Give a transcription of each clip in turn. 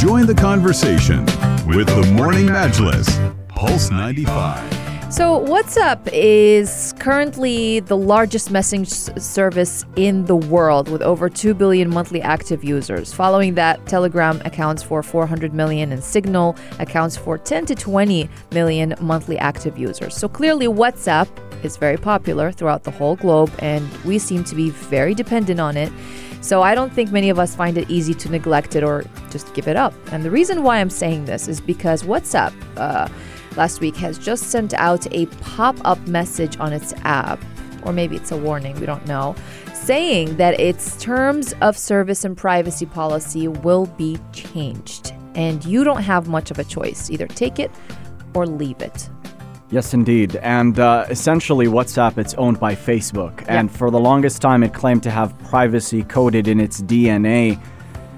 Join the conversation with the Morning Majlis, Pulse 95. So, WhatsApp is currently the largest messaging service in the world with over 2 billion monthly active users. Following that, Telegram accounts for 400 million and Signal accounts for 10 to 20 million monthly active users. So, clearly, WhatsApp is very popular throughout the whole globe, and we seem to be very dependent on it. So I don't think many of us find it easy to neglect it or just give it up. And the reason why I'm saying this is because WhatsApp uh, last week has just sent out a pop up message on its app, or maybe it's a warning, we don't know, saying that its terms of service and privacy policy will be changed. And you don't have much of a choice. Either take it or leave it. Yes, indeed. And uh, essentially, WhatsApp it's owned by Facebook, and for the longest time, it claimed to have privacy coded in its DNA.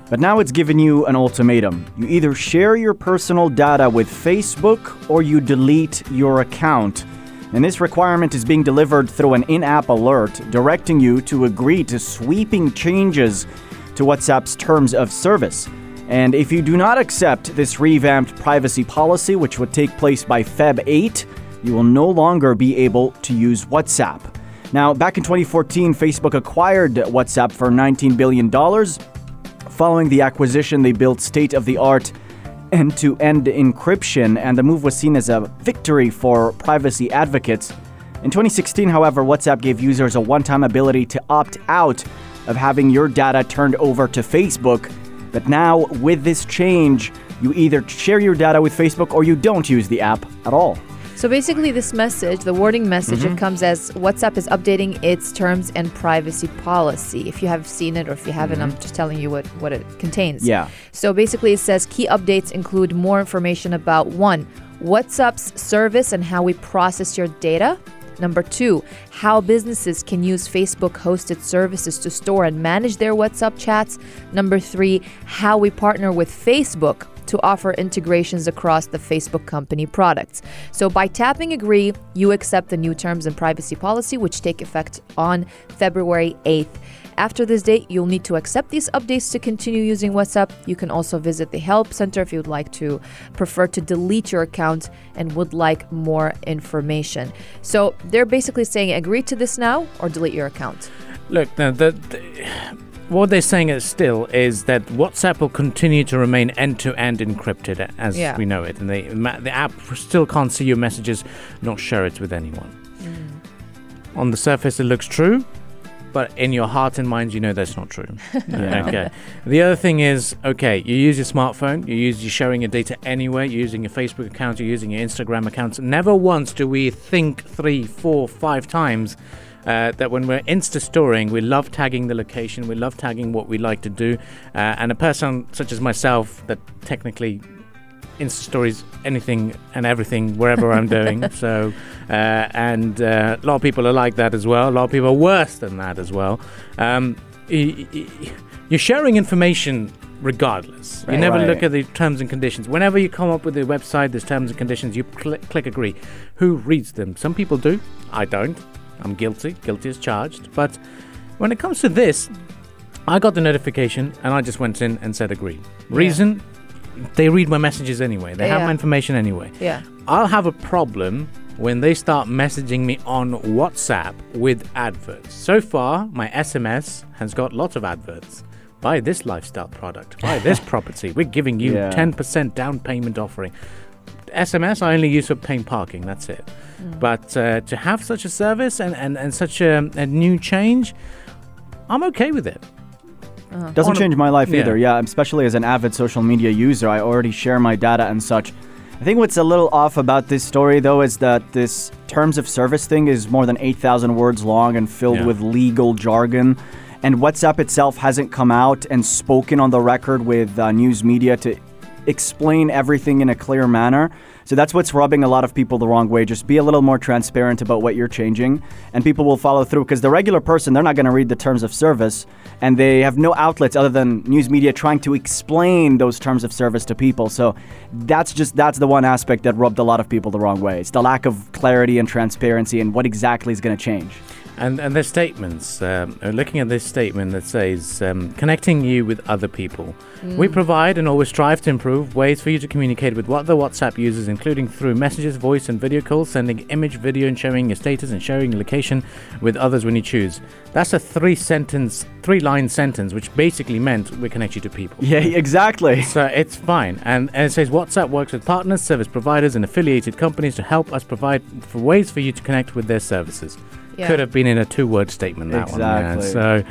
But now it's given you an ultimatum. You either share your personal data with Facebook or you delete your account. And this requirement is being delivered through an in app alert directing you to agree to sweeping changes to WhatsApp's terms of service. And if you do not accept this revamped privacy policy, which would take place by Feb 8, you will no longer be able to use WhatsApp. Now, back in 2014, Facebook acquired WhatsApp for $19 billion. Following the acquisition, they built state of the art end to end encryption, and the move was seen as a victory for privacy advocates. In 2016, however, WhatsApp gave users a one time ability to opt out of having your data turned over to Facebook. But now, with this change, you either share your data with Facebook or you don't use the app at all. So basically, this message, the wording message, Mm-hmm. it comes as WhatsApp is updating its terms and privacy policy. If you have seen it or if you haven't, I'm just telling you what, what it contains. Mm-hmm. Yeah. So basically, it says key updates include more information about one, WhatsApp's service and how we process your data. Number two, how businesses can use Facebook hosted services to store and manage their WhatsApp chats. Number three, how we partner with Facebook to offer integrations across the Facebook company products. So by tapping agree, you accept the new terms and privacy policy, which take effect on February 8th. After this date, you'll need to accept these updates to continue using WhatsApp. You can also visit the Help Center if you would like to prefer to delete your account and would like more information. So they're basically saying agree to this now or delete your account. Look, now the what they're saying is still is that WhatsApp will continue to remain end-to-end encrypted as Yeah. we know it, and the the app still can't see your messages, nor share it with anyone. Mm. On the surface, it looks true, but in your heart and mind, you know that's not true. Yeah. Okay. The other thing is, okay, you use your smartphone, you use you're sharing your data anywhere, you're using your Facebook account, you're using your Instagram accounts. Never once do we think three, four, five times uh, that when we're Insta storing, we love tagging the location, we love tagging what we like to do, uh, and a person such as myself that technically Insta stories anything and everything wherever I'm doing. So, uh, and uh, a lot of people are like that as well. A lot of people are worse than that as well. Um, y- y- y- you're sharing information regardless. You never Right. look at the terms and conditions. Whenever you come up with a website, there's terms and conditions. You cl- click agree. Who reads them? Some people do. I don't. I'm guilty. Guilty as charged. But when it comes to this, I got the notification and I just went in and said agree. Reason? They read my messages anyway. They have Yeah. my information anyway. Yeah. I'll have a problem when they start messaging me on WhatsApp with adverts. So far, my SMS has got lots of adverts. Buy this lifestyle product. Buy this property. We're giving you Yeah. 10% down payment offering. SMS I only use for paying parking. That's it. But uh, to have such a service and, and, and such a, a new change, I'm okay with it. Doesn't On change my life yeah. either. Yeah, especially as an avid social media user, I already share my data and such. I think what's a little off about this story, though, is that this terms of service thing is more than 8,000 words long and filled Yeah. with legal jargon. And WhatsApp itself hasn't come out and spoken on the record with uh, news media to explain everything in a clear manner. So that's what's rubbing a lot of people the wrong way. Just be a little more transparent about what you're changing, and people will follow through. Because the regular person, they're not going to read the terms of service, and they have no outlets other than news media trying to explain those terms of service to people. So that's just that's the one aspect that rubbed a lot of people the wrong way. It's the lack of clarity and transparency and what exactly is going to change. And and there's statements. Um, uh, looking at this statement that says um, connecting you with other people. We provide and always strive to improve ways for you to communicate with what other WhatsApp users, including through messages, voice, and video calls, sending image, video, and showing your status and sharing your location with others when you choose. That's a three sentence, three line sentence, which basically meant we connect you to people. Yeah, exactly. So it's fine. And, and it says WhatsApp works with partners, service providers, and affiliated companies to help us provide for ways for you to connect with their services. Yeah. Could have been in a two word statement, that Exactly. one. Yeah.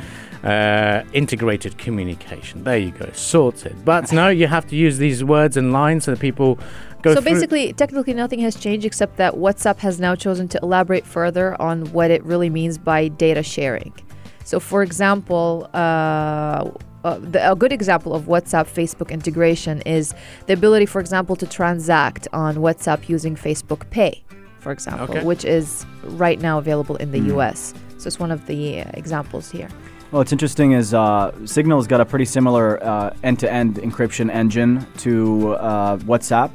So uh, integrated communication. There you go. Sorted. But no, you have to use these words and lines so that people go so through. basically, technically, nothing has changed except that WhatsApp has now chosen to elaborate further on what it really means by data sharing. So, for example, uh, uh, the, a good example of WhatsApp Facebook integration is the ability, for example, to transact on WhatsApp using Facebook Pay, for example, Okay. which is right now available in the Mm. US. So, it's one of the uh, examples here. Well, what's interesting is uh, Signal's got a pretty similar uh, end-to-end encryption engine to uh, WhatsApp,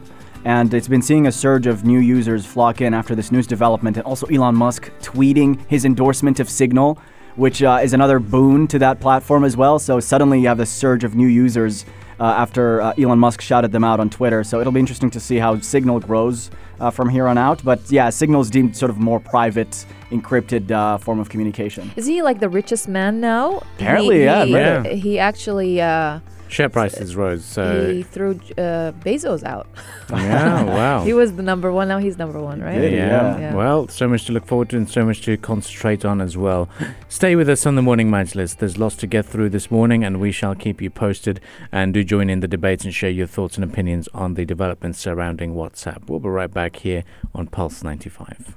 and it's been seeing a surge of new users flock in after this news development, and also Elon Musk tweeting his endorsement of Signal, which uh, is another boon to that platform as well. So suddenly you have this surge of new users uh, after uh, Elon Musk shouted them out on Twitter. So it'll be interesting to see how Signal grows uh, from here on out. But yeah, Signal's deemed sort of more private, encrypted uh, form of communication. Is he like the richest man now? Apparently, he, yeah, He, yeah. he actually. Share prices rose. So he threw uh, Bezos out. yeah, wow. He was the number one. Now he's number one, right? Did he? Yeah. Yeah. Well, so much to look forward to and so much to concentrate on as well. Stay with us on the morning Majlis. There's lots to get through this morning and we shall keep you posted. And do join in the debates and share your thoughts and opinions on the developments surrounding WhatsApp. We'll be right back here on Pulse 95.